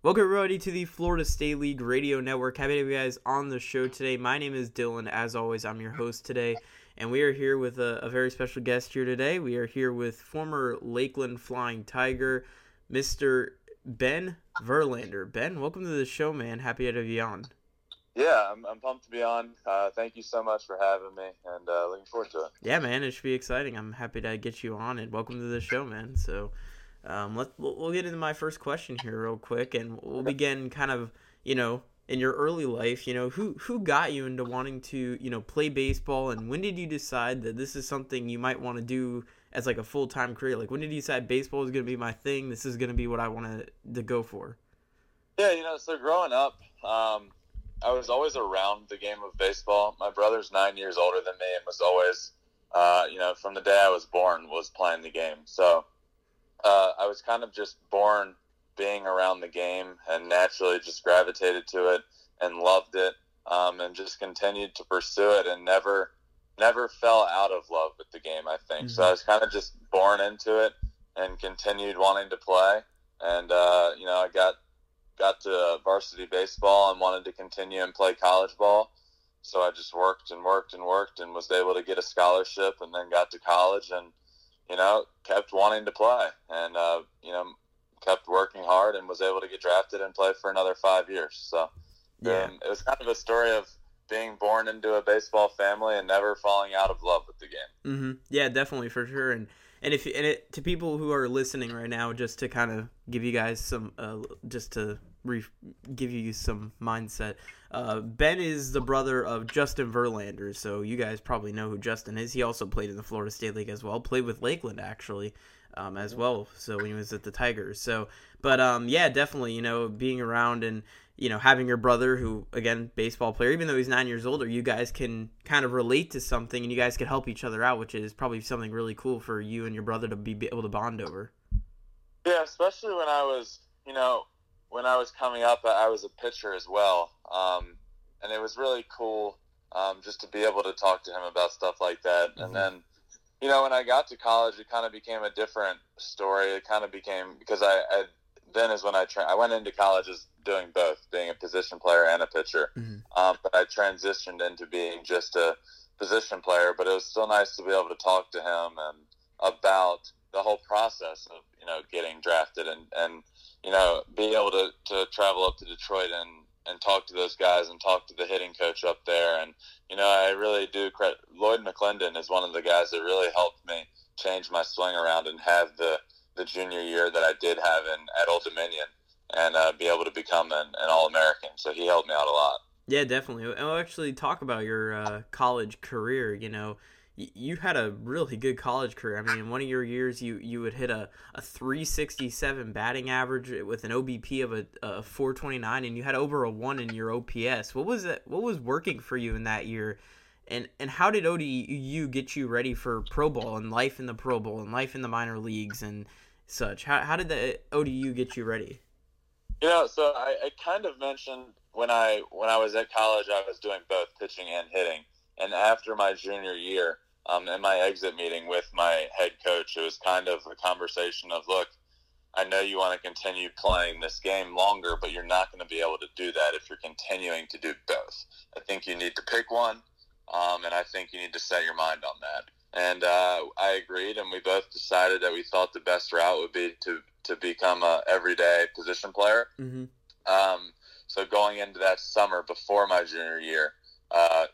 Welcome everybody to the Florida State League Radio Network. Happy to have you guys on the show today. My name is Dylan. As always, I'm your host today, and we are here with a, a very special guest here today. We are here with former Lakeland Flying Tiger, Mr. Ben Verlander. Ben, welcome to the show, man. Happy to have you on. Yeah, I'm, I'm pumped to be on. Uh, thank you so much for having me, and uh, looking forward to it. Yeah, man, it should be exciting. I'm happy to get you on, and welcome to the show, man. So. Um, let we'll, we'll get into my first question here real quick, and we'll begin kind of you know in your early life. You know who who got you into wanting to you know play baseball, and when did you decide that this is something you might want to do as like a full time career? Like when did you decide baseball is going to be my thing? This is going to be what I want to go for. Yeah, you know, so growing up, um, I was always around the game of baseball. My brother's nine years older than me, and was always, uh, you know, from the day I was born, was playing the game. So uh, I was kind of just born being around the game and naturally just gravitated to it and loved it um, and just continued to pursue it and never never fell out of love with the game. I think mm-hmm. so. I was kind of just born into it and continued wanting to play. And uh, you know, I got got to varsity baseball and wanted to continue and play college ball. So I just worked and worked and worked and was able to get a scholarship and then got to college and you know, kept wanting to play and, uh, you know, kept working hard and was able to get drafted and play for another five years. So yeah. Um, it was kind of a story of being born into a baseball family and never falling out of love with the game. Mm-hmm. Yeah, definitely for sure. And and if and it, to people who are listening right now, just to kind of give you guys some, uh, just to re- give you some mindset. Uh, ben is the brother of Justin Verlander, so you guys probably know who Justin is. He also played in the Florida State League as well. Played with Lakeland actually, um, as well. So when he was at the Tigers. So, but um, yeah, definitely, you know, being around and you know having your brother, who again baseball player, even though he's nine years older, you guys can kind of relate to something and you guys can help each other out, which is probably something really cool for you and your brother to be able to bond over. Yeah, especially when I was, you know, when I was coming up, I was a pitcher as well, um, and it was really cool um, just to be able to talk to him about stuff like that. Mm-hmm. And then, you know, when I got to college, it kind of became a different story. It kind of became because I, I then is when I tra- I went into college as doing both, being a position player and a pitcher. Mm-hmm. Um, but I transitioned into being just a position player. But it was still nice to be able to talk to him and about the whole process of you know getting drafted and and you know, be able to, to travel up to Detroit and, and talk to those guys and talk to the hitting coach up there. And, you know, I really do credit Lloyd McClendon is one of the guys that really helped me change my swing around and have the, the junior year that I did have in at Old Dominion and uh, be able to become an, an All American. So he helped me out a lot. Yeah, definitely. We'll actually talk about your uh, college career. You know, you had a really good college career. I mean, in one of your years, you you would hit a, a 367 batting average with an OBP of a, a 429, and you had over a one in your OPS. What was it? What was working for you in that year? And and how did ODU get you ready for pro ball and life in the pro bowl and life in the minor leagues and such? How, how did the ODU get you ready? You know, so I, I kind of mentioned when I when I was at college, I was doing both pitching and hitting. And after my junior year, um, in my exit meeting with my head coach, it was kind of a conversation of, look, I know you want to continue playing this game longer, but you're not going to be able to do that if you're continuing to do both. I think you need to pick one, um, and I think you need to set your mind on that. And uh, I agreed, and we both decided that we thought the best route would be to to become a everyday position player. Mm-hmm. Um, so going into that summer before my junior year, uh,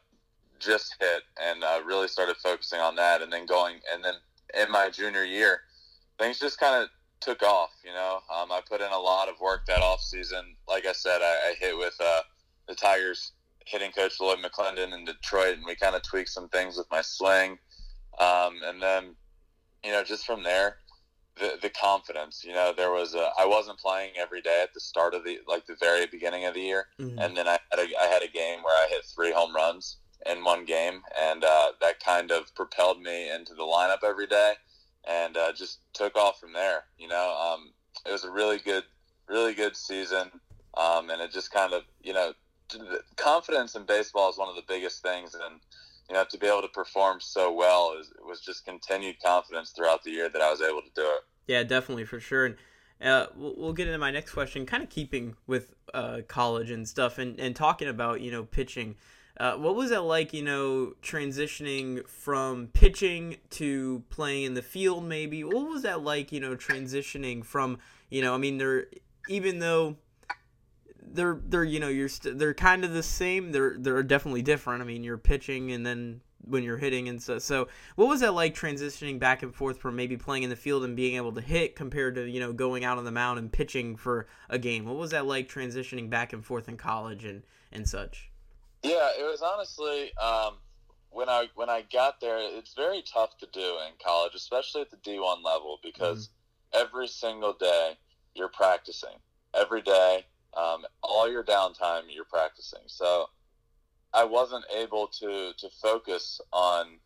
just hit and uh, really started focusing on that. And then going, and then in my junior year, things just kind of took off. You know, um, I put in a lot of work that off season. Like I said, I, I hit with uh, the Tigers hitting coach Lloyd McClendon in Detroit, and we kind of tweaked some things with my swing. Um, and then, you know, just from there, the, the confidence, you know, there was a, I wasn't playing every day at the start of the, like the very beginning of the year. Mm-hmm. And then I had a, I had a game where I hit three home runs in one game, and uh, that kind of propelled me into the lineup every day, and uh, just took off from there. You know, um, it was a really good, really good season, um, and it just kind of, you know, confidence in baseball is one of the biggest things, and you know, to be able to perform so well is was just continued confidence throughout the year that I was able to do it. Yeah, definitely for sure. And uh, we'll, get into my next question, kind of keeping with uh, college and stuff, and, and talking about you know pitching. Uh, what was it like, you know, transitioning from pitching to playing in the field? Maybe what was that like, you know, transitioning from, you know, I mean, they're even though they're they're you know you're st- they're kind of the same. They're they're definitely different. I mean, you're pitching and then when you're hitting and so so what was that like transitioning back and forth from maybe playing in the field and being able to hit compared to you know going out on the mound and pitching for a game what was that like transitioning back and forth in college and and such yeah, it was honestly um, when I when I got there. It's very tough to do in college, especially at the D one level, because mm-hmm. every single day you're practicing. Every day, um, all your downtime, you're practicing. So I wasn't able to to focus on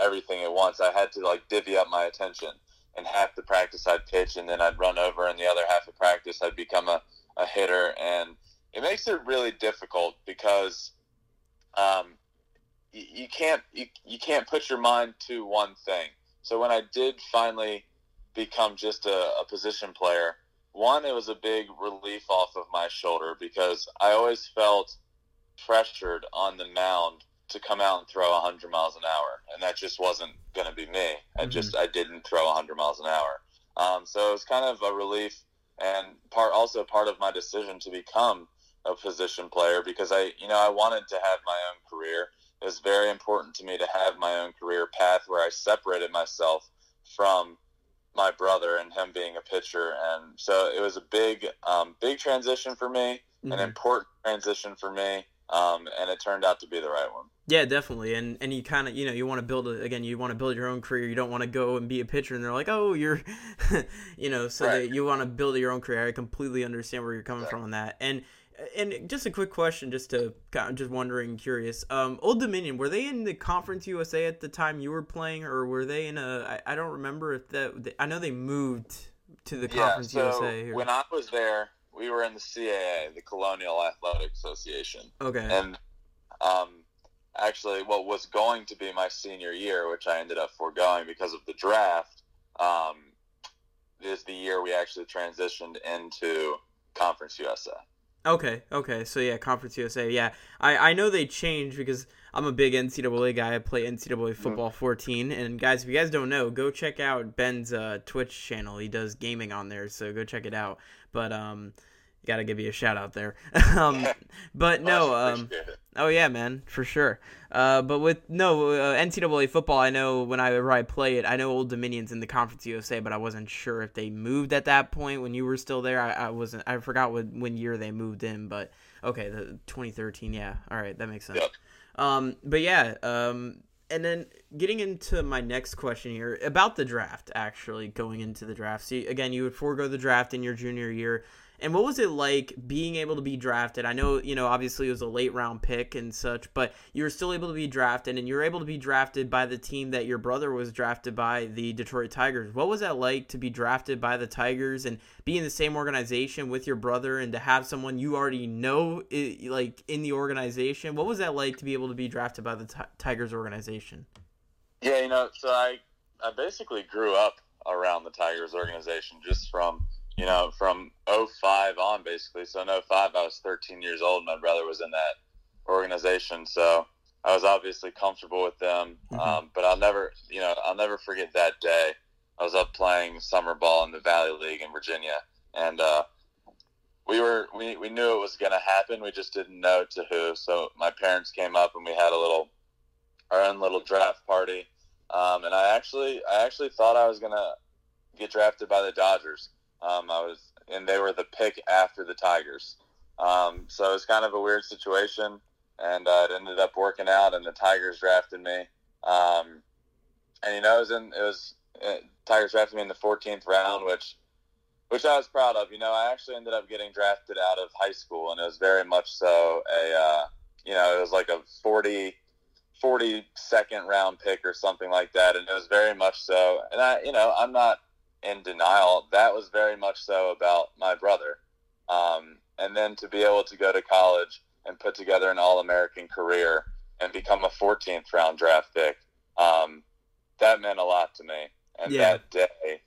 everything at once. I had to like divvy up my attention. And half the practice I'd pitch, and then I'd run over, and the other half of practice I'd become a, a hitter. And it makes it really difficult because um, you, you can't you, you can't put your mind to one thing. So when I did finally become just a, a position player, one it was a big relief off of my shoulder because I always felt pressured on the mound to come out and throw 100 miles an hour, and that just wasn't going to be me. I mm-hmm. just I didn't throw 100 miles an hour. Um, so it was kind of a relief, and part also part of my decision to become a position player because I, you know, I wanted to have my own career. It was very important to me to have my own career path where I separated myself from my brother and him being a pitcher. And so it was a big, um, big transition for me, mm-hmm. an important transition for me. Um, and it turned out to be the right one. Yeah, definitely. And and you kind of you know you want to build a, again you want to build your own career. You don't want to go and be a pitcher and they're like oh you're, you know so right. you want to build your own career. I completely understand where you're coming from on that. And and just a quick question, just to I'm just wondering, curious. Um, Old Dominion were they in the Conference USA at the time you were playing, or were they in a? I, I don't remember if that. I know they moved to the Conference yeah, so USA. Here. When I was there, we were in the CAA, the Colonial Athletic Association. Okay. And um, actually, what was going to be my senior year, which I ended up foregoing because of the draft, um, is the year we actually transitioned into Conference USA. Okay, okay. So yeah, Conference USA. Yeah, I, I know they changed because I'm a big NCAA guy. I play NCAA football 14. And guys, if you guys don't know, go check out Ben's uh, Twitch channel. He does gaming on there, so go check it out. But um, got to give you a shout out there. um, but no, um, oh yeah, man, for sure. Uh, but with no uh, NCAA football, I know when I I play it, I know Old Dominion's in the Conference USA, but I wasn't sure if they moved at that point when you were still there. I, I wasn't. I forgot what when year they moved in, but okay, the 2013. Yeah, all right, that makes sense. Yep. Um, but yeah, um, and then getting into my next question here about the draft, actually going into the draft. See, again, you would forego the draft in your junior year. And what was it like being able to be drafted? I know, you know, obviously it was a late round pick and such, but you were still able to be drafted and you were able to be drafted by the team that your brother was drafted by, the Detroit Tigers. What was that like to be drafted by the Tigers and be in the same organization with your brother and to have someone you already know like in the organization? What was that like to be able to be drafted by the Tigers organization? Yeah, you know, so I I basically grew up around the Tigers organization just from you know, from 05 on, basically. So in 05, I was 13 years old. My brother was in that organization. So I was obviously comfortable with them. Mm-hmm. Um, but I'll never, you know, I'll never forget that day. I was up playing summer ball in the Valley League in Virginia. And, uh, we were we, we knew it was going to happen we just didn't know to who so my parents came up and we had a little our own little draft party um, and i actually i actually thought i was going to get drafted by the dodgers um, I was, and they were the pick after the Tigers. Um, so it was kind of a weird situation, and uh, it ended up working out, and the Tigers drafted me. Um, and you know, it was in it was uh, Tigers drafted me in the 14th round, which which I was proud of. You know, I actually ended up getting drafted out of high school, and it was very much so a uh, you know it was like a 40 42nd round pick or something like that, and it was very much so. And I, you know, I'm not in denial. That was very much so about my brother. Um, and then to be able to go to college and put together an All American career and become a 14th round draft pick, um, that meant a lot to me. And yeah. that day,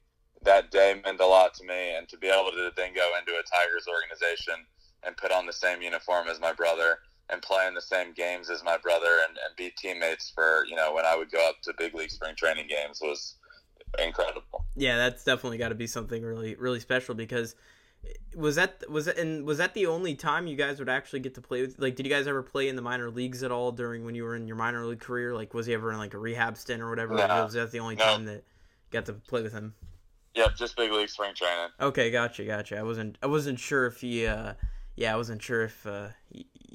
that day meant a lot to me, and to be able to then go into a Tigers organization and put on the same uniform as my brother and play in the same games as my brother and, and be teammates for you know when I would go up to big league spring training games was incredible. Yeah, that's definitely got to be something really really special because was that was that and was that the only time you guys would actually get to play with like did you guys ever play in the minor leagues at all during when you were in your minor league career like was he ever in like a rehab stint or whatever No. was that the only No. time that you got to play with him Yep, just big league spring training. okay gotcha gotcha i wasn't i wasn't sure if he uh yeah i wasn't sure if uh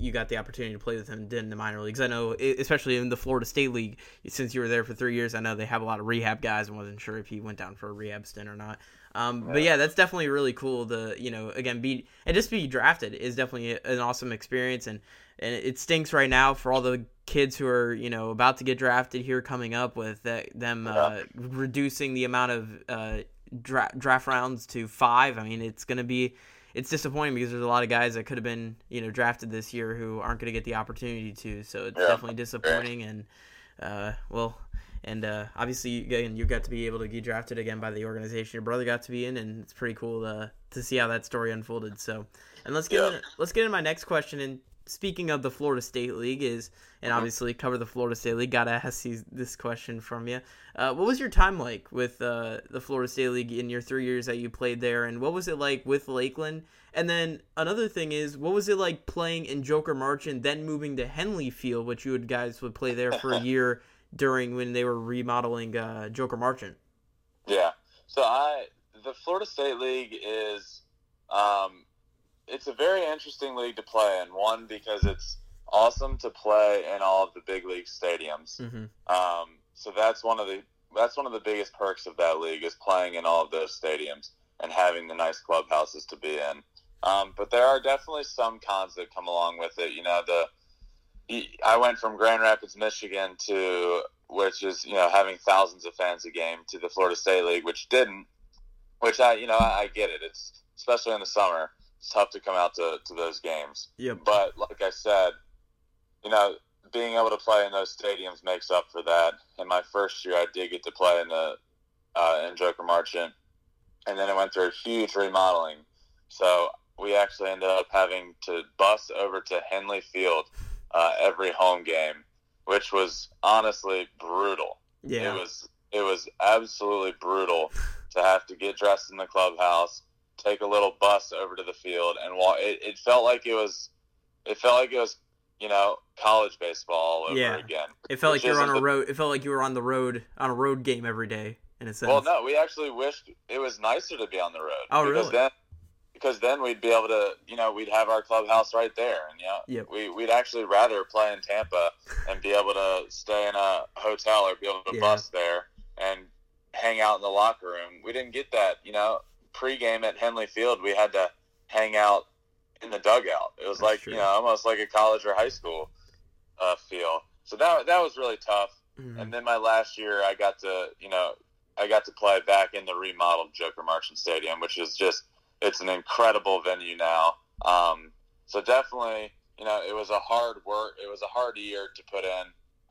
you got the opportunity to play with him in the minor leagues i know especially in the florida state league since you were there for three years i know they have a lot of rehab guys and wasn't sure if he went down for a rehab stint or not um, but yeah, that's definitely really cool. To you know, again, be and just be drafted is definitely an awesome experience, and and it stinks right now for all the kids who are you know about to get drafted here coming up with that, them uh, reducing the amount of uh, dra- draft rounds to five. I mean, it's gonna be it's disappointing because there's a lot of guys that could have been you know drafted this year who aren't going to get the opportunity to. So it's Yeah. definitely disappointing, and uh, well, and uh, obviously again you got to be able to get drafted again by the organization your brother got to be in, and it's pretty cool to to see how that story unfolded. So, and let's get Yeah. in, let's get into my next question. And speaking of the Florida State League, is and Mhm. obviously cover the Florida State League. Gotta ask these, this question from you. Uh, what was your time like with uh, the Florida State League in your three years that you played there, and what was it like with Lakeland? And then another thing is, what was it like playing in Joker Marchant and then moving to Henley Field, which you would guys would play there for a year during when they were remodeling uh, Joker Marchant? Yeah. So I the Florida State League is um it's a very interesting league to play in. One because it's awesome to play in all of the big league stadiums. Mm-hmm. Um, so that's one of the that's one of the biggest perks of that league is playing in all of those stadiums and having the nice clubhouses to be in. Um, but there are definitely some cons that come along with it. You know, the I went from Grand Rapids, Michigan, to which is you know having thousands of fans a game, to the Florida State League, which didn't. Which I you know I, I get it. It's especially in the summer. It's tough to come out to, to those games. Yep. But like I said, you know, being able to play in those stadiums makes up for that. In my first year, I did get to play in the uh, in Joker Marchant, and then it went through a huge remodeling. So we actually ended up having to bus over to Henley Field uh, every home game, which was honestly brutal. Yeah. It was it was absolutely brutal to have to get dressed in the clubhouse, take a little bus over to the field, and walk. It, it felt like it was, it felt like it was, you know, college baseball all over Yeah. again. It felt like you were on a the- road. It felt like you were on the road on a road game every day in a sense. Well, no, we actually wished it was nicer to be on the road. Oh, because really? Then, because then we'd be able to, you know, we'd have our clubhouse right there, and you know, Yep. we we'd actually rather play in Tampa and be able to stay in a hotel or be able to Yeah. bus there and hang out in the locker room. We didn't get that, you know. Pregame at Henley Field, we had to hang out in the dugout. It was That's like true. you know, almost like a college or high school uh, feel. So that that was really tough. Mhm. And then my last year, I got to, you know, I got to play back in the remodeled Joker Marchant Stadium, which is just, it's an incredible venue now. Um, so definitely, you know, it was a hard work, it was a hard year to put in,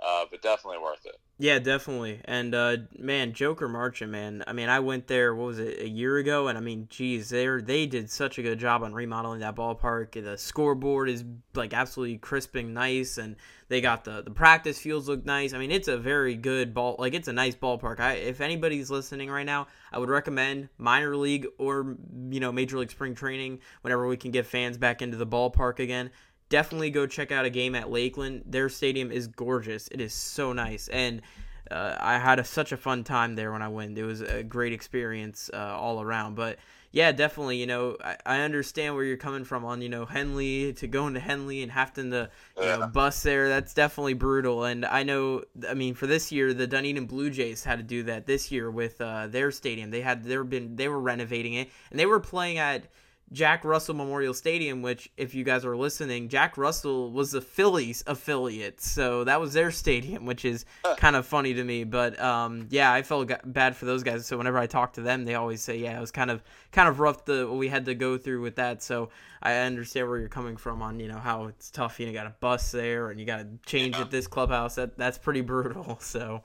uh, but definitely worth it. Yeah, definitely. And uh man, Joker Marchant, man. I mean, I went there what was it, a year ago and I mean, geez, they they did such a good job on remodeling that ballpark. The scoreboard is like absolutely crisping nice and they got the the practice fields look nice. I mean, it's a very good ball like it's a nice ballpark. I if anybody's listening right now, I would recommend minor league or you know, major league spring training whenever we can get fans back into the ballpark again definitely go check out a game at Lakeland. Their stadium is gorgeous. It is so nice, and uh, I had a, such a fun time there when I went. It was a great experience uh, all around. But yeah, definitely. You know, I, I understand where you're coming from on you know Henley to going to Henley and having to you know bus there. That's definitely brutal. And I know, I mean, for this year, the Dunedin Blue Jays had to do that this year with uh, their stadium. They had they been they were renovating it, and they were playing at Jack Russell Memorial Stadium, which, if you guys are listening, Jack Russell was the Phillies affiliate, so that was their stadium, which is kind of funny to me. But um, yeah, I felt bad for those guys. So whenever I talk to them, they always say, "Yeah, it was kind of kind of rough the what we had to go through with that." So I understand where you're coming from on you know how it's tough. You know, got a bus there, and you got to change Yeah. at this clubhouse. That that's pretty brutal. So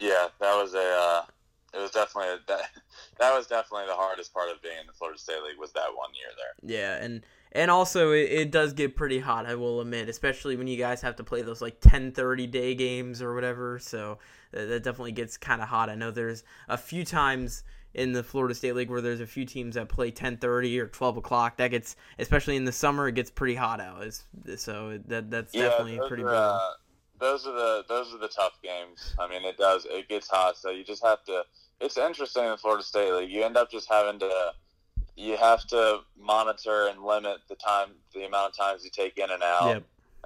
Yeah, that was a, uh, it was definitely that that was definitely the hardest part of being in the Florida State League was that one year there. Yeah, and and also it, it does get pretty hot. I will admit, especially when you guys have to play those like ten thirty day games or whatever. So that, that definitely gets kind of hot. I know there's a few times in the Florida State League where there's a few teams that play 10:30 or 12 o'clock. That gets, especially in the summer, it gets pretty hot out. It's, so that that's yeah, definitely pretty. Are, uh, those are the those are the tough games. I mean, it does it gets hot, so you just have to. It's interesting in Florida State League. You end up just having to. You have to monitor and limit the time, the amount of times you take in and out, Yep.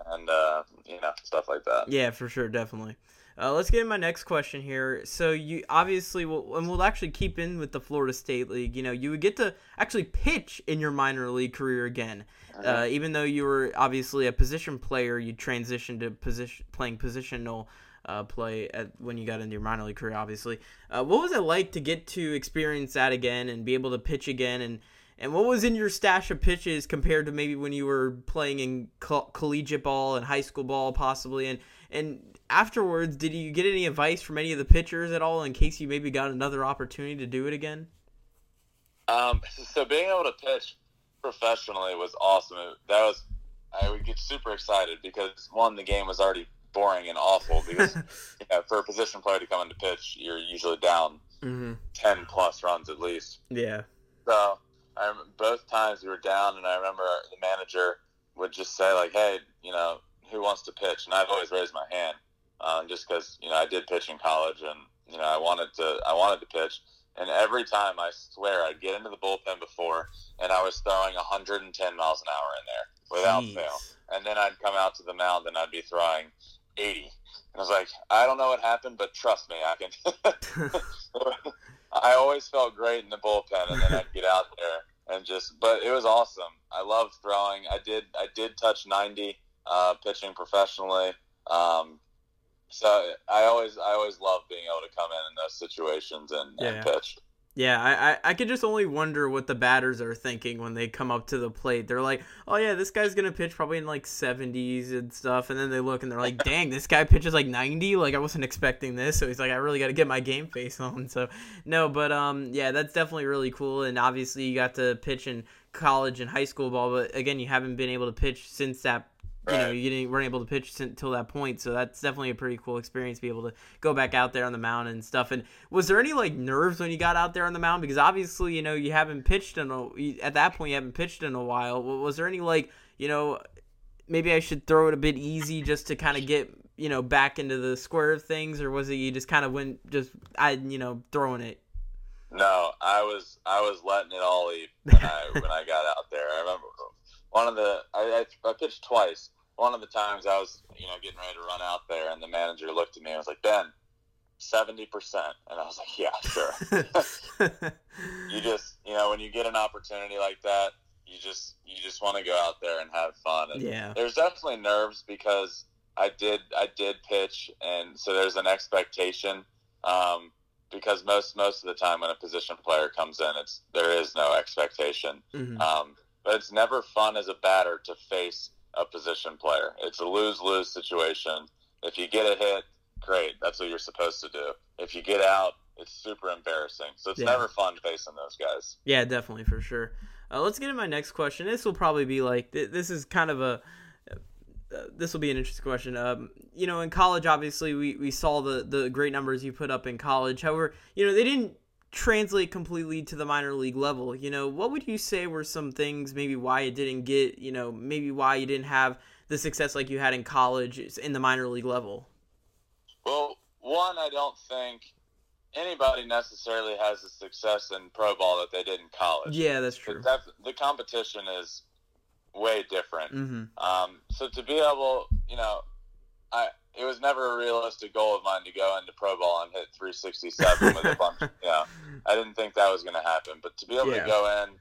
and uh, you know stuff like that. Yeah, for sure, definitely. Uh, let's get in my next question here. So you obviously will, and we'll actually keep in with the Florida State League. You know, you would get to actually pitch in your minor league career again, uh, even though you were obviously a position player. You transitioned to position playing positional uh, play at, when you got into your minor league career. Obviously, uh, what was it like to get to experience that again and be able to pitch again and and what was in your stash of pitches compared to maybe when you were playing in co- collegiate ball and high school ball, possibly? And and afterwards, did you get any advice from any of the pitchers at all in case you maybe got another opportunity to do it again? Um, so being able to pitch professionally was awesome. That was I would get super excited because one, the game was already boring and awful because you know, for a position player to come into pitch, you're usually down mm-hmm. ten plus runs at least. Yeah. So I both times we were down, and I remember the manager would just say like, "Hey, you know, who wants to pitch?" And I've always raised my hand, um, just because you know I did pitch in college, and you know I wanted to I wanted to pitch. And every time I swear I'd get into the bullpen before, and I was throwing 110 miles an hour in there without Jeez. fail. And then I'd come out to the mound and I'd be throwing 80. And I was like, I don't know what happened, but trust me, I can. I always felt great in the bullpen, and then I'd get out there and just. But it was awesome. I loved throwing. I did. I did touch 90 uh, pitching professionally. Um, so I always, I always love being able to come in in those situations and, Yeah. and pitch. Yeah, I, I I could just only wonder what the batters are thinking when they come up to the plate. They're like, "Oh yeah, this guy's gonna pitch probably in like 70s and stuff," and then they look and they're like, "Dang, this guy pitches like 90. Like I wasn't expecting this." So he's like, "I really got to get my game face on." So no, but um, yeah, that's definitely really cool. And obviously, you got to pitch in college and high school ball, but again, you haven't been able to pitch since that. You know, you didn't weren't able to pitch until that point, so that's definitely a pretty cool experience. To be able to go back out there on the mound and stuff. And was there any like nerves when you got out there on the mound? Because obviously, you know, you haven't pitched in a at that point you haven't pitched in a while. Was there any like you know maybe I should throw it a bit easy just to kind of get you know back into the square of things, or was it you just kind of went just I you know throwing it? No, I was I was letting it all eat when I when I got out there. I remember one of the I, I, I pitched twice. One of the times I was you know getting ready to run out there, and the manager looked at me and was like, "Ben, seventy percent," and I was like, "Yeah, sure." you just you know when you get an opportunity like that, you just you just want to go out there and have fun. And yeah, there's definitely nerves because I did I did pitch, and so there's an expectation. Um, because most most of the time when a position player comes in, it's there is no expectation. Mhm. Um, but it's never fun as a batter to face a position player. It's a lose lose situation. If you get a hit, great. That's what you're supposed to do. If you get out, it's super embarrassing. So it's Yeah. never fun facing those guys. Yeah, definitely for sure. Uh, let's get to my next question. This will probably be like th- this is kind of a uh, this will be an interesting question. Um, you know, in college, obviously, we, we saw the the great numbers you put up in college. However, you know they didn't translate completely to the minor league level. You know, what would you say were some things maybe why it didn't get? You know, maybe why you didn't have the success like you had in college in the minor league level. Well, one, I don't think anybody necessarily has the success in pro ball that they did in college. Yeah, that's true. That, the competition is way different. hmm Um, so to be able, you know, I it was never a realistic goal of mine to go into pro ball and hit 367 with a bunch. Of, You know, I didn't think that was going to happen. But to be able Yeah. to go in,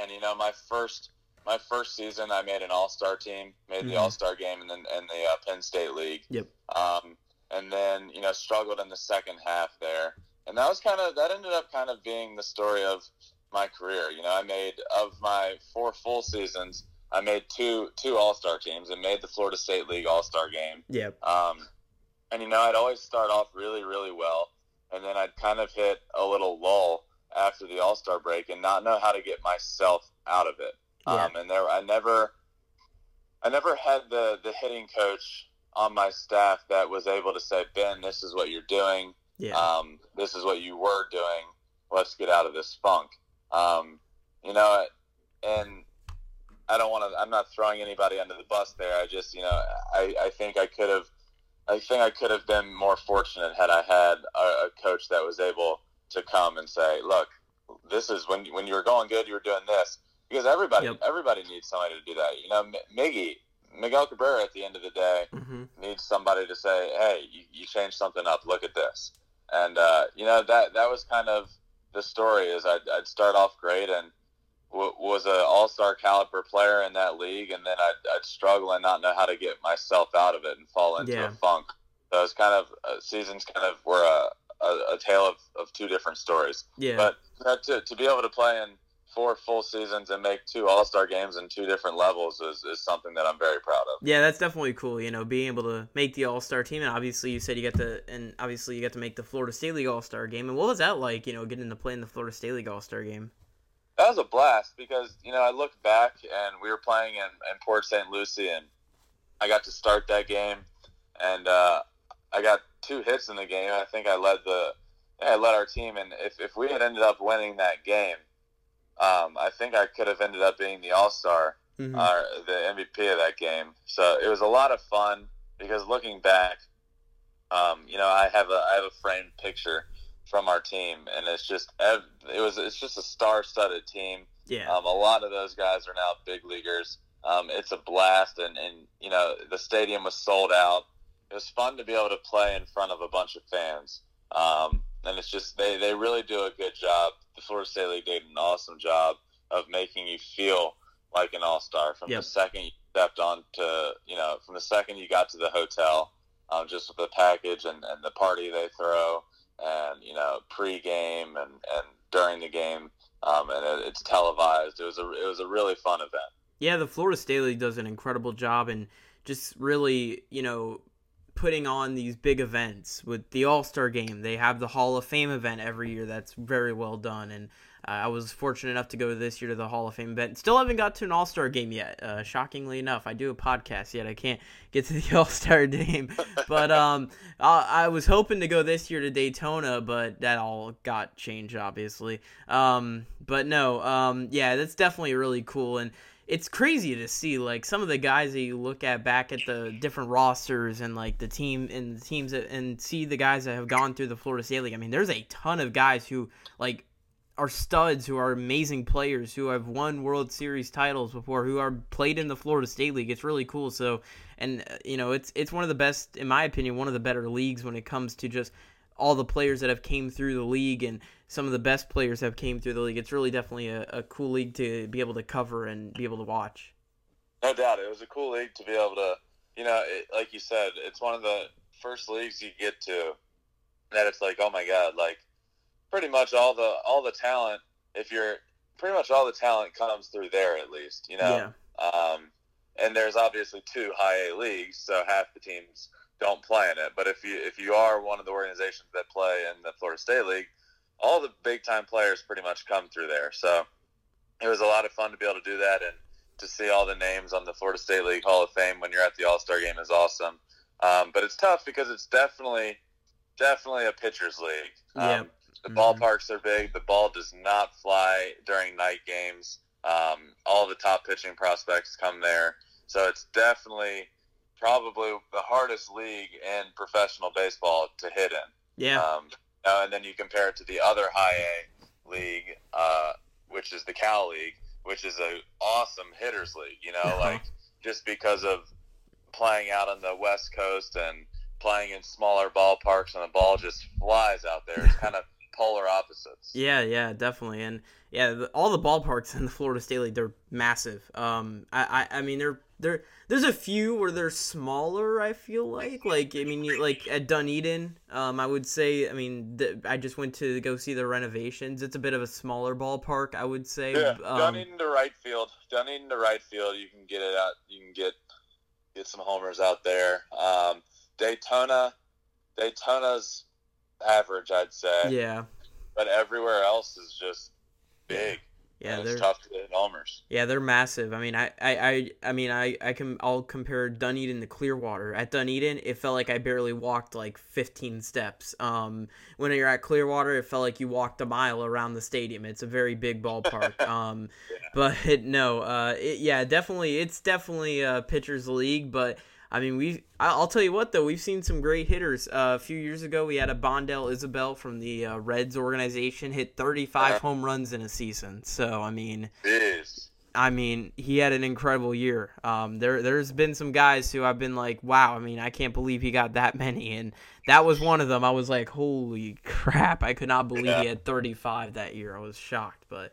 and you know, my first my first season, I made an All Star team, made the Mhm. All Star game, and then in the uh, Penn State League. Yep. Um, and then you know, struggled in the second half there, and that was kind of that ended up kind of being the story of my career. You know, I made of my four full seasons, I made two two All Star teams and made the Florida State League All Star game. Yep. Um, and you know, I'd always start off really, really well, and then I'd kind of hit a little lull after the All Star break and not know how to get myself out of it. Yeah. Um, and there, I never, I never had the the hitting coach on my staff that was able to say, Ben, this is what you're doing. Yeah. Um, this is what you were doing. Let's get out of this funk. Um, you know, and I don't want to. I'm not throwing anybody under the bus there. I just, you know, I, I think I could have. I think I could have been more fortunate had I had a, a coach that was able to come and say, "Look, this is when when you were going good, you were doing this." Because everybody, Yep. everybody needs somebody to do that. You know, M- Miggy, Miguel Cabrera, at the end of the day, hmm needs somebody to say, "Hey, you, you changed something up. Look at this." And uh, you know that that was kind of the story. Is I'd, I'd start off great and w- was an all star caliber player in that league, and then I'd, I'd struggle and not know how to get myself out of it and fall into Yeah. a funk. So it's kind of uh, seasons kind of were a, a, a tale of, of two different stories. Yeah. But uh, to, to be able to play in four full seasons and make two all star games in two different levels is, is something that I'm very proud of. Yeah, that's definitely cool. You know, being able to make the All Star team, and obviously you said you got to, and obviously you got to make the Florida State League All Star game. And what was that like? You know, getting to play in the Florida State League All Star game. That was a blast because you know I looked back and we were playing in, in Port St. Lucie and I got to start that game and uh, I got two hits in the game. I think I led the I led our team and if, if we had ended up winning that game, um, I think I could have ended up being the All Star Mhm. or the MVP of that game. So it was a lot of fun because looking back, um, you know, I have a I have a framed picture from our team, and it's just it was it's just a star-studded team. yeah. Um, a lot of those guys are now big leaguers. Um, it's a blast, and, and you know the stadium was sold out. It was fun to be able to play in front of a bunch of fans, um, and it's just they, they really do a good job. The Florida State League did an awesome job of making you feel like an all star from Yep. the second you stepped on to you know from the second you got to the hotel, um, just with the package and, and the party they throw, and you know pregame and, and during the game um, and it, it's televised. It was a it was a really fun event. Yeah, the Florida State League does an incredible job and just really, you know, putting on these big events with the All Star game. They have the Hall of Fame event every year that's very well done. And uh, I was fortunate enough to go this year to the Hall of Fame event. Still haven't got to an All Star game yet. Uh, shockingly enough, I do a podcast yet. I can't get to the All Star game. But um, I, I was hoping to go this year to Daytona, but that all got changed, obviously. Um, but no, um, yeah, that's definitely really cool. And it's crazy to see like some of the guys that you look at back at the different rosters and like the team and the teams that, and see the guys that have gone through the Florida State League. I mean, there's a ton of guys who like are studs, who are amazing players, who have won World Series titles before, who are played in the Florida State League. It's really cool. So, and uh, you know, it's it's one of the best, in my opinion, one of the better leagues when it comes to just all the players that have came through the league and some of the best players have came through the league. It's really definitely a, a cool league to be able to cover and be able to watch. No doubt, it was a cool league to be able to, you know, it, like you said, it's one of the first leagues you get to that it's like, oh my god, like pretty much all the all the talent. If you're pretty much all the talent comes through there at least, you know. Yeah. Um, and there's obviously two high A leagues, so half the teams don't play in it. But if you if you are one of the organizations that play in the Florida State League, all the big time players pretty much come through there. So it was a lot of fun to be able to do that and to see all the names on the Florida State League Hall of Fame when you're at the All Star game is awesome. Um, but it's tough because it's definitely definitely a pitcher's league. Um, Yep. The Mhm. ballparks are big. The ball does not fly during night games. Um, all the top pitching prospects come there, so it's definitely probably the hardest league in professional baseball to hit in. Yeah. Um, uh, and then you compare it to the other high A league, uh, which is the Cal League, which is a awesome hitters league. You know, Uh-huh. like just because of playing out on the West Coast and playing in smaller ballparks, and the ball just flies out there. It's kind of polar opposites. Yeah, yeah, definitely, and yeah, the, all the ballparks in the Florida State League they're massive. Um, I, I, I mean, they're they're there's a few where they're smaller. I feel like, like I mean, you- like at Dunedin, um, I would say. I mean, the, I just went to go see the renovations. It's a bit of a smaller ballpark, I would say. Yeah, Um, Dunedin to right field. Dunedin to right field. You can get it out. You can get get some homers out there. Um, Daytona, Daytona's average, I'd say. Yeah. But everywhere else is just big. Yeah, they're tough to hit homers. yeah they're massive. I mean, I, I, I, I mean, I, I can I'll compare Dunedin to Clearwater. At Dunedin, it felt like I barely walked like 15 steps. Um, when you're at Clearwater, it felt like you walked a mile around the stadium. It's a very big ballpark. um, but no, uh, it, yeah, definitely, it's definitely a pitchers league, but. I mean, we. I'll tell you what, though, we've seen some great hitters. Uh, a few years ago, we had a Ibandel Isabel from the uh, Reds organization hit 35 Yeah. home runs in a season. So, I mean. I mean, he had an incredible year. Um, there, there's been some guys who I've been like, wow. I mean, I can't believe he got that many, and that was one of them. I was like, holy crap! I could not believe he had 35 that year. I was shocked, but.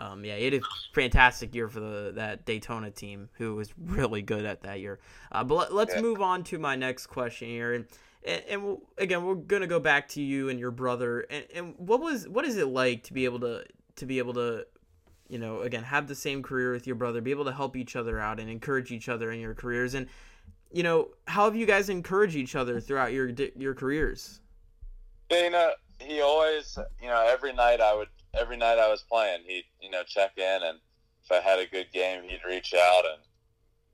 Um, yeah, he had a fantastic year for the that Daytona team, who was really good at that year. Uh, but let, us Yeah. move on to my next question here, and and, and we'll, again, we're gonna go back to you and your brother. And, and what was what is it like to be able to to be able to you know, again, have the same career with your brother, be able to help each other out and encourage each other in your careers. And, you know, how have you guys encouraged each other throughout your your careers? Know, he always, you know, every night I would, every night I was playing, he'd, you know, check in, and if I had a good game, he'd reach out, and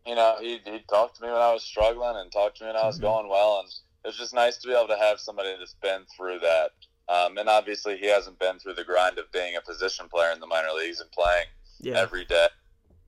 you know, he'd, he'd talk to me when I was struggling, and talk to me when I was Mhm. going well, and it was just nice to be able to have somebody that's been through that. Um, and obviously, he hasn't been through the grind of being a position player in the minor leagues and playing Yeah. every day,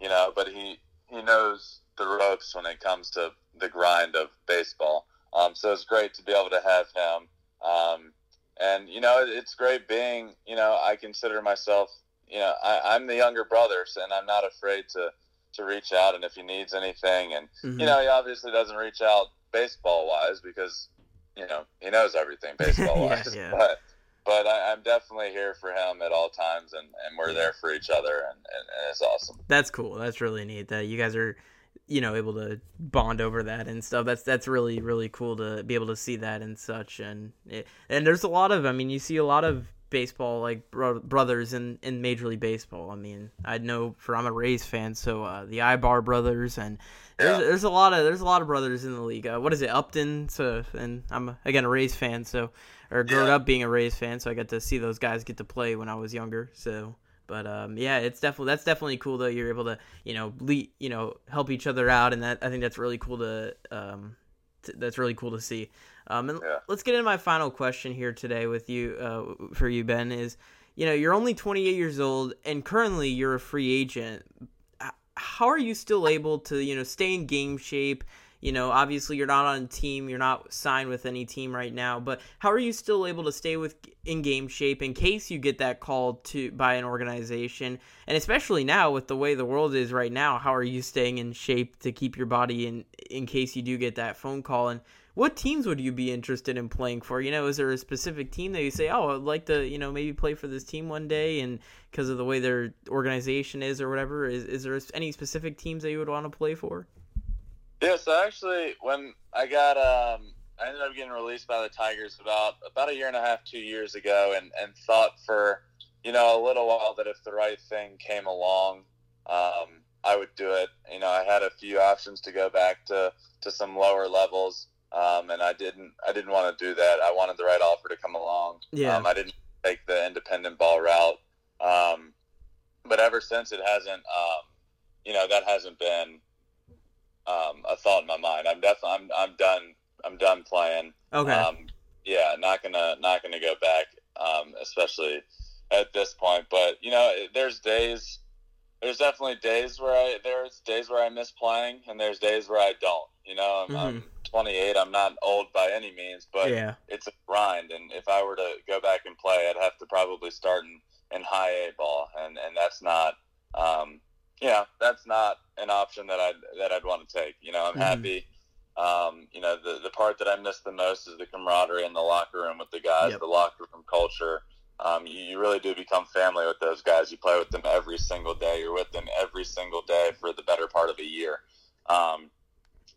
you know. But he he knows the ropes when it comes to the grind of baseball. Um, so it's great to be able to have him. Um, and you know, it's great being. You know, I consider myself. You know, I, I'm the younger brother, so, and I'm not afraid to to reach out. And if he needs anything, and Mhm. you know, he obviously doesn't reach out baseball wise because you know he knows everything baseball wise. Yeah, yeah. But but I, I'm definitely here for him at all times, and, and we're there for each other, and, and, and it's awesome. That's cool. That's really neat that you guys are, you know, able to bond over that and stuff. That's that's really really cool to be able to see that and such. And it, and there's a lot of. I mean, you see a lot of baseball like bro- brothers in in Major League Baseball. I mean, I know for I'm a Rays fan, so uh, the Aybar brothers and. There's, Yeah. there's a lot of there's a lot of brothers in the league. Uh, what is it, Upton? So and I'm again a Rays fan, so or growing Yeah. up being a Rays fan, so I got to see those guys get to play when I was younger. So but um, yeah, it's definitely that's definitely cool though. You're able to you know lead, you know help each other out, and that I think that's really cool to um, that's really cool to see. Um, and Yeah. let's get into my final question here today with you uh, for you Ben is you know you're only 28 years old and currently you're a free agent. How are you still able to you know stay in game shape? You know, obviously you're not on a team, you're not signed with any team right now, but how are you still able to stay with in game shape in case you get that call to by an organization? And especially now with the way the world is right now, how are you staying in shape to keep your body in in case you do get that phone call and what teams would you be interested in playing for? You know, is there a specific team that you say, "Oh, I'd like to, you know, maybe play for this team one day," and because of the way their organization is or whatever? Is is there any specific teams that you would want to play for? Yeah, so actually, when I got, um, I ended up getting released by the Tigers about about a year and a half, two years ago, and and thought for you know a little while that if the right thing came along, um, I would do it. You know, I had a few options to go back to to some lower levels, um, and I didn't I didn't want to do that. I wanted the right offer to come along. Yeah. Um, I didn't take the independent ball route. Um, but ever since it hasn't, um, you know, that hasn't been um, a thought in my mind. I'm definitely I'm I'm done. I'm done playing. Okay. Um, yeah, not gonna not gonna go back, um, especially at this point. But you know, there's days. There's definitely days where I there's days where I miss playing, and there's days where I don't. You know, I'm, I'm 28. I'm not old by any means, but yeah. it's a grind. And if I were to go back and play, I'd have to probably start in, in high A ball, and and that's not, um, know, that's not an option that I'd that I'd want to take. You know, I'm Mhm. happy. Um, you know, the the part that I miss the most is the camaraderie in the locker room with the guys, Yep. the locker room culture. Um, you, you really do become family with those guys. You play with them every single day. You're with them every single day for the better part of a year. Um,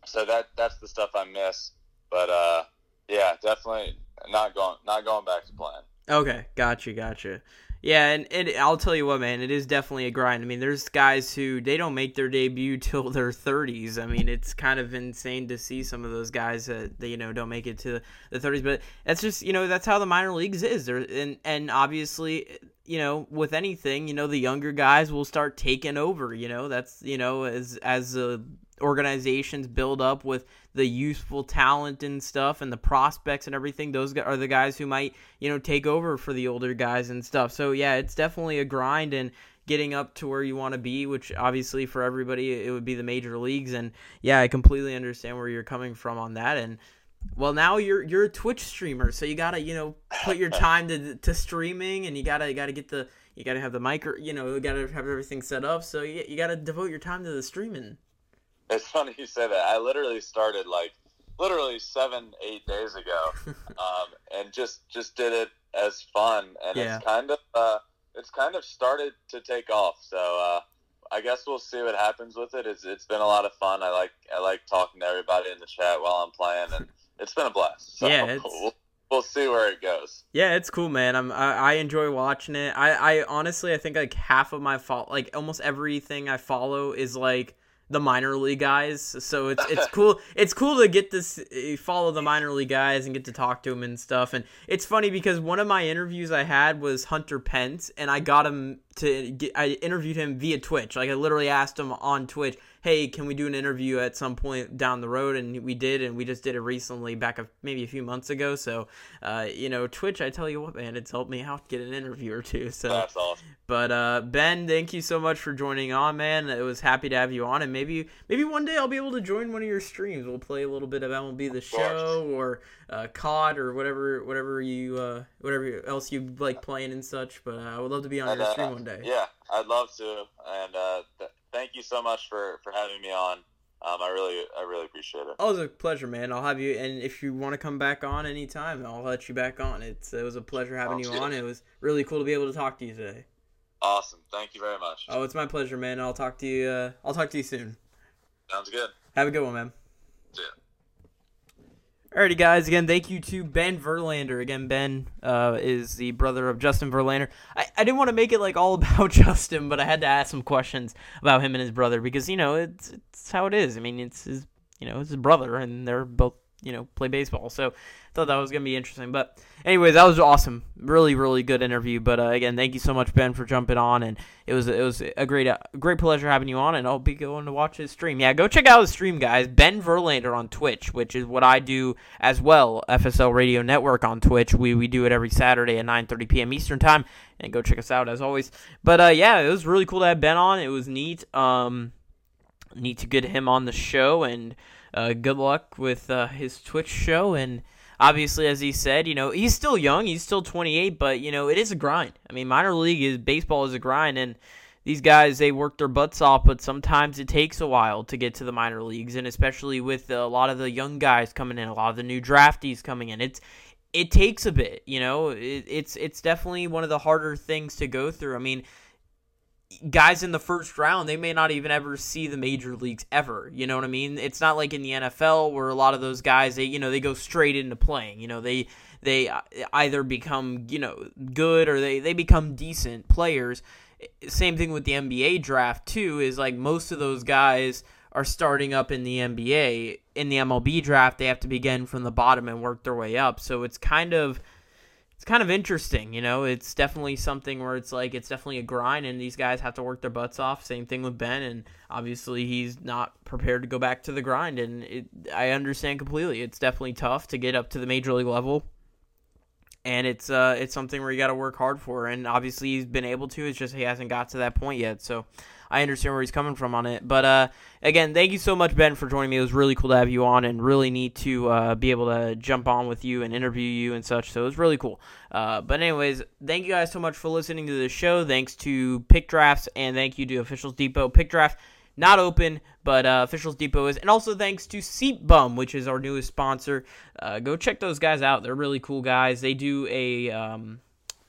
so that that's the stuff I miss. But uh, yeah, definitely not going not going back to playing. Okay, gotcha, gotcha. Yeah, and it, I'll tell you what, man, it is definitely a grind. I mean, there's guys who they don't make their debut till their 30s. I mean, it's kind of insane to see some of those guys that, that you know don't make it to the 30s. But that's just you know that's how the minor leagues is. There and and obviously you know with anything you know the younger guys will start taking over. You know that's you know as as the organizations build up with the youthful talent and stuff and the prospects and everything those are the guys who might you know take over for the older guys and stuff. So yeah it's definitely a grind and getting up to where you want to be which obviously for everybody it would be the major leagues. And yeah i completely understand where you're coming from on that. And well now you're you're a twitch streamer so you gotta you know put your time to to streaming and you gotta you gotta get the you gotta have the mic you know you gotta have everything set up. So you, you gotta devote your time to the streaming it's funny you say that. I literally started like literally seven, eight days ago, um, and just just did it as fun, and yeah. it's kind of uh, it's kind of started to take off. So uh, I guess we'll see what happens with it. It's it's been a lot of fun. I like I like talking to everybody in the chat while I'm playing, and it's been a blast. So yeah, we'll, we'll see where it goes. Yeah, it's cool, man. I'm I, I, enjoy watching it. I I honestly I think like half of my fault, like almost everything I follow is like the minor league guys. So it's it's cool. It's cool to get this eh, follow the minor league guys and get to talk to them and stuff. And it's funny because one of my interviews I had was Hunter Pence, and I got him to get. I interviewed him via Twitch. Like I literally asked him on Twitch hey, can we do an interview at some point down the road? And we did, and we just did it recently, back a, maybe a few months ago. So, uh, you know, Twitch, I tell you what, man, it's helped me out get an interview or two. So that's awesome. But uh, Ben, thank you so much for joining on, man. It was happy to have you on, and maybe maybe one day I'll be able to join one of your streams. We'll play a little bit of MLB the Show or uh, COD or whatever whatever you uh, whatever else you like playing and such. But uh, I would love to be on and, your stream uh, one day. Yeah, I'd love to, and uh, th- thank you so much for for having me on. Um, I really, I really appreciate it. Oh, it was a pleasure, man. I'll have you, and if you want to come back on anytime, I'll let you back on. It's it was a pleasure having you on. It was really cool to be able to talk to you today. Awesome. Thank you very much. Oh, it's my pleasure, man. I'll talk to you. Uh, I'll talk to you soon. Sounds good. Have a good one, man. See ya. Alrighty, guys. Again, thank you to Ben Verlander. Again, Ben uh, is the brother of Justin Verlander. I, I didn't want to make it like all about Justin, but I had to ask some questions about him and his brother because you know it's it's how it is. I mean, it's his you know it's his brother, and they're both you know play baseball. So I thought that was gonna be interesting. But anyways, that was awesome. Really, really good interview. But uh, again, thank you so much, Ben, for jumping on, and it was it was a great uh, great pleasure having you on. And I'll be going to watch his stream. Yeah, go check out his stream, guys. Ben Verlander on Twitch, which is what I do as well. FSL Radio Network on Twitch. We we do it every Saturday at 9:30 p.m. Eastern time. And go check us out as always. But uh, yeah, it was really cool to have Ben on. It was neat. Um, neat to get him on the show and. Uh, good luck with uh, his Twitch show and obviously, as he said, you know, he's still young. He's still 28, but, you know, it is a grind. I mean, minor league is baseball is a grind, and these guys, they work their butts off, but sometimes it takes a while to get to the minor leagues, and especially with a lot of the young guys coming in, a lot of the new draftees coming in. It's it takes a bit, you know. It, it's it's definitely one of the harder things to go through. I mean, guys in the first round, they may not even ever see the major leagues ever. You know what I mean? It's not like in the NFL where a lot of those guys, they you know, they go straight into playing. You know, they they either become you know good or they they become decent players. Same thing with the NBA draft too. Is like most of those guys are starting up in the NBA. In the MLB draft, they have to begin from the bottom and work their way up. So it's kind of it's kind of interesting, you know. It's definitely something where it's like it's definitely a grind, and these guys have to work their butts off. Same thing with Ben, and obviously he's not prepared to go back to the grind, and it, I understand completely. It's definitely tough to get up to the major league level, and it's uh it's something where you got to work hard for, and obviously he's been able to. It's just he hasn't got to that point yet, so. I understand where he's coming from on it. But uh, again, thank you so much, Ben, for joining me. It was really cool to have you on, and really neat to uh, be able to jump on with you and interview you and such. So it was really cool. Uh, but anyways, thank you guys so much for listening to the show. Thanks to Pick Drafts, and thank you to Officials Depot. Pick Draft not open, but uh, Officials Depot is. And also thanks to Seat Bum, which is our newest sponsor. Uh, go check those guys out. They're really cool guys. They do a um,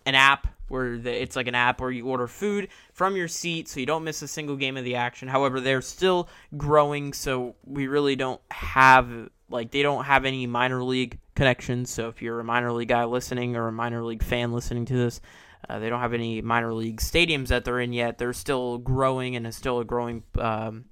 an app where the, it's like an app where you order food from your seat so you don't miss a single game of the action. However, they're still growing, so we really don't have like they don't have any minor league connections. So if you're a minor league guy listening or a minor league fan listening to this, Uh, they don't have any minor league stadiums that they're in yet. They're still growing and is still a growing um,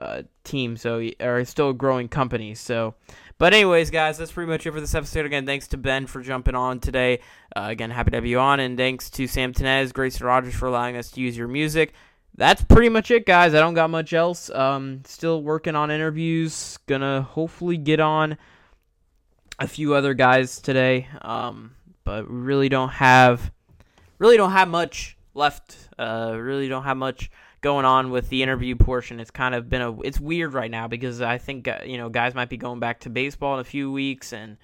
uh, team, so or still a growing company. So, but anyways, guys, that's pretty much it for this episode. Again, thanks to Ben for jumping on today. Uh, again, happy to have you on, and thanks to Sam Tenez, Grayson Rogers for allowing us to use your music. That's pretty much it, guys. I don't got much else. Um, still working on interviews. Gonna hopefully get on a few other guys today. Um, but really don't have really don't have much left. Uh, really don't have much going on with the interview portion. It's kind of been a it's weird right now because I think uh, you know guys might be going back to baseball in a few weeks and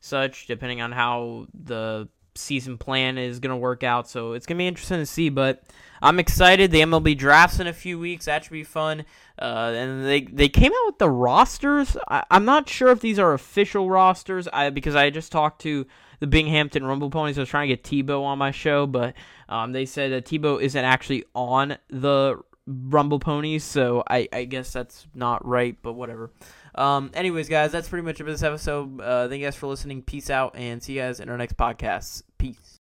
such, depending on how the season plan is going to work out. So it's going to be interesting to see. But I'm excited. The MLB drafts in a few weeks. That should be fun. Uh, and they they came out with the rosters. I, am not sure if these are official rosters. I because I just talked to the Binghamton Rumble Ponies. I was trying to get Tebow on my show, but um, they said that Tebow isn't actually on the Rumble Ponies, so I, I guess that's not right, but whatever. Um, anyways, guys, that's pretty much it for this episode. Uh, thank you guys for listening. Peace out, and see you guys in our next podcast. Peace.